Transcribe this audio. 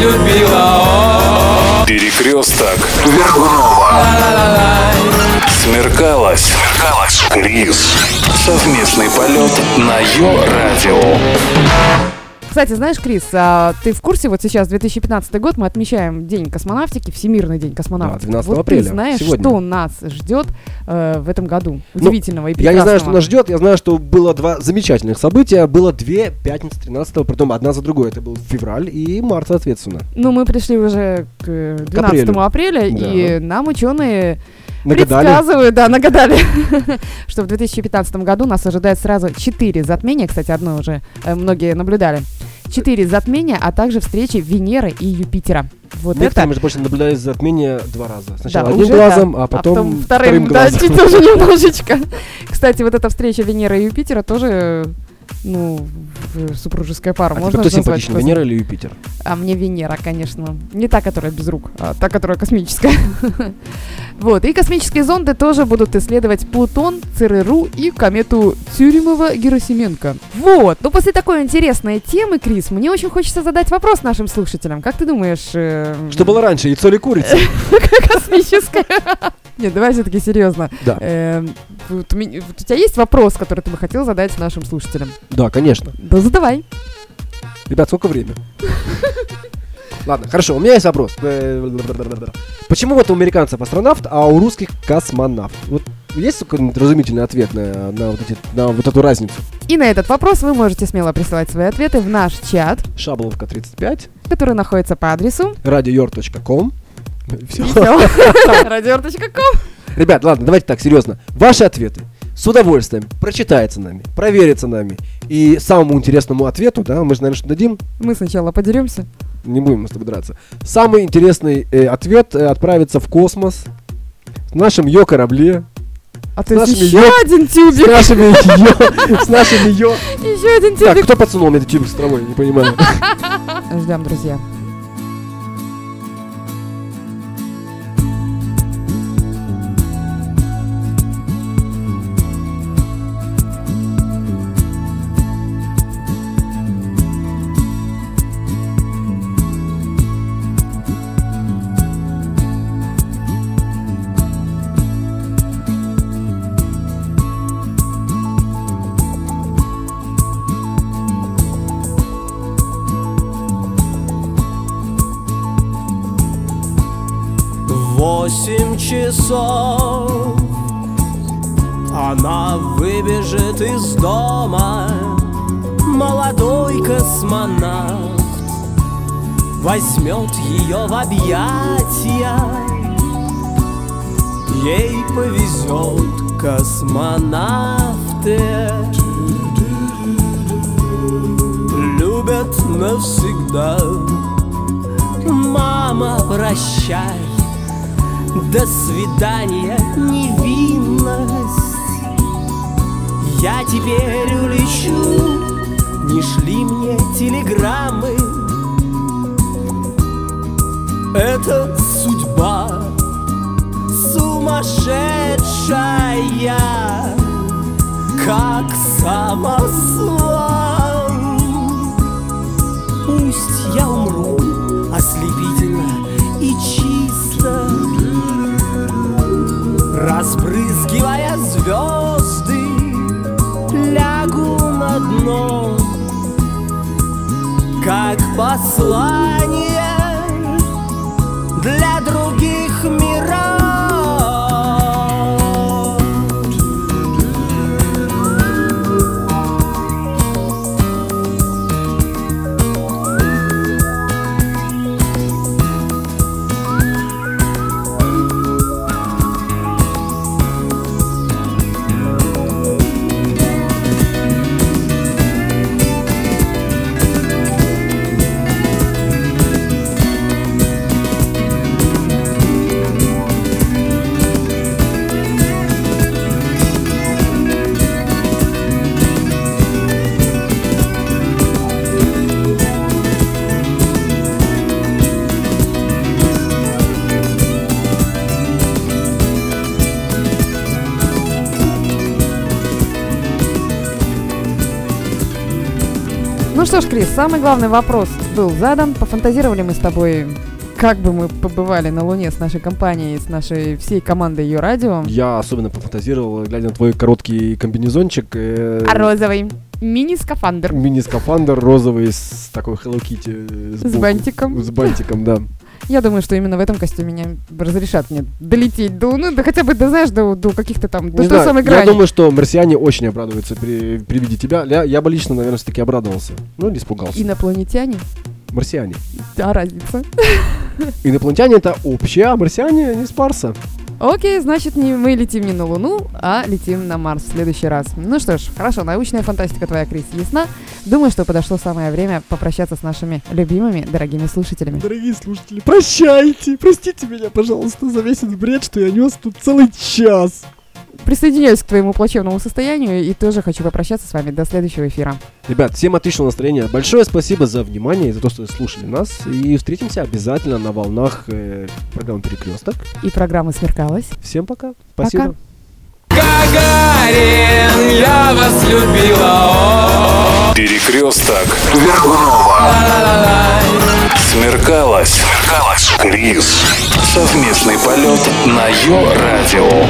любила. Перекресток Вергунова. Смеркалось. Смеркалось. Крис. Совместный полет на Йо-Радио. Кстати, знаешь, Крис, а ты в курсе, вот сейчас 2015 год, мы отмечаем День космонавтики, Всемирный день космонавтики. Да, 12 вот апреля, ты знаешь, сегодня. что нас ждет э, в этом году? Ну, Удивительного и Я прекрасного. не знаю, что нас ждет. Я знаю, что было два замечательных события. Было две пятницы 13 притом одна за другой. Это был февраль и март, соответственно. Ну, мы пришли уже к э, 12 апрелю. апреля, и Да. нам ученые Нагадали. предсказывают, да, нагадали, что в 2015 году нас ожидает сразу 4 затмения, кстати, одно уже э, многие наблюдали. Четыре затмения, а также встречи Венеры и Юпитера. Вот Некоторые, это между прочим, наблюдали затмение два раза. Сначала Да, одним уже, глазом, да. а потом, вторым, да, глазом. чуть тоже немножечко. Кстати, вот эта встреча Венеры и Юпитера тоже, ну, супружеская пара. А тебе Можно кто назвать симпатичнее, такой Венера или Юпитер? А мне Венера, конечно. Не та, которая без рук, а та, которая космическая. Вот. И космические зонды тоже будут исследовать Плутон, ЦРУ и комету Тюрімова-Герасименко. Вот. Ну, после такой интересной темы, Крис, мне очень хочется задать вопрос нашим слушателям. Как ты думаешь... э, Что было раньше, яйцо или курица? космическая? Нет, давай все-таки серьезно. Да. Эм, у тебя есть вопрос, который ты бы хотел задать нашим слушателям? Да, конечно. Да задавай. Ребят, сколько времени? Ладно, хорошо, у меня есть вопрос. Почему вот у американцев астронавт, а у русских космонавт? Вот есть какой-нибудь разумительный ответ на, на вот, эти, на вот эту разницу? И на этот вопрос вы можете смело присылать свои ответы в наш чат, Шабловка 35, который находится по адресу radioyor.com. Все. радиор.ком. Ребят, ладно, давайте так, серьезно. Ваши ответы с удовольствием прочитается нами, проверится нами. И самому интересному ответу, да, мы же, наверное, что дадим, Мы сначала подеремся. Не будем с тобой драться. Самый интересный э, ответ э, отправится в космос в нашем йо-корабле, А то есть нашими еще ё- один с тюбик. нашими йо, с нашими йо. Еще один Так, тюбик. кто подсунул мне этот тюбик с травой, не понимаю. Ждем, друзья. Восемь часов. Она выбежит из дома Молодой космонавт. Возьмет ее в объятия. Ей повезет космонавты. Любят навсегда. Мама, прощай До свидания, невинность. Я теперь улечу. Не шли мне телеграммы. Это судьба Сумасшедшая Как самослав Пусть я умру ослепительно Как послание что ж, Крис, самый главный вопрос был задан. Пофантазировали мы с тобой, как бы мы побывали на Луне с нашей компанией, с нашей всей командой ее радио. Я особенно пофантазировал, глядя на твой короткий комбинезончик. э, А розовый мини-скафандр Мини-скафандр розовый с такой Hello Kitty. с сбоку. бантиком. С бантиком, да. Я думаю, что именно в этом костюме меня разрешат мне долететь до Луны, да хотя бы, да знаешь, до, до каких-то там, до Не той знаю, самой я грани. думаю, что марсиане очень обрадуются при, при виде тебя. Я, я бы лично, наверное, все-таки обрадовался. Ну, или испугался. Инопланетяне? Марсиане. Да, разница. Инопланетяне это общее, а марсиане не с Марса. Окей, значит, не мы летим не на Луну, а летим на Марс в следующий раз. Ну что ж, хорошо, научная фантастика твоя, Крис, ясна. Думаю, что подошло самое время попрощаться с нашими любимыми, дорогими слушателями. Дорогие слушатели, прощайте. Простите меня, пожалуйста, за весь этот бред, что я нес тут целый час. Присоединяюсь к твоему плачевному состоянию и тоже хочу попрощаться с вами до следующего эфира. Ребят, всем отличного настроения. Большое спасибо за внимание и за то, что слушали нас. И встретимся обязательно на волнах э, программы Перекресток. И программа смеркалась. Всем пока. Спасибо. Гагарин, я вас любила Перекресток Вергунова. Смеркалось. Смеркалось. Крис. Совместный полет на Йо-Радио.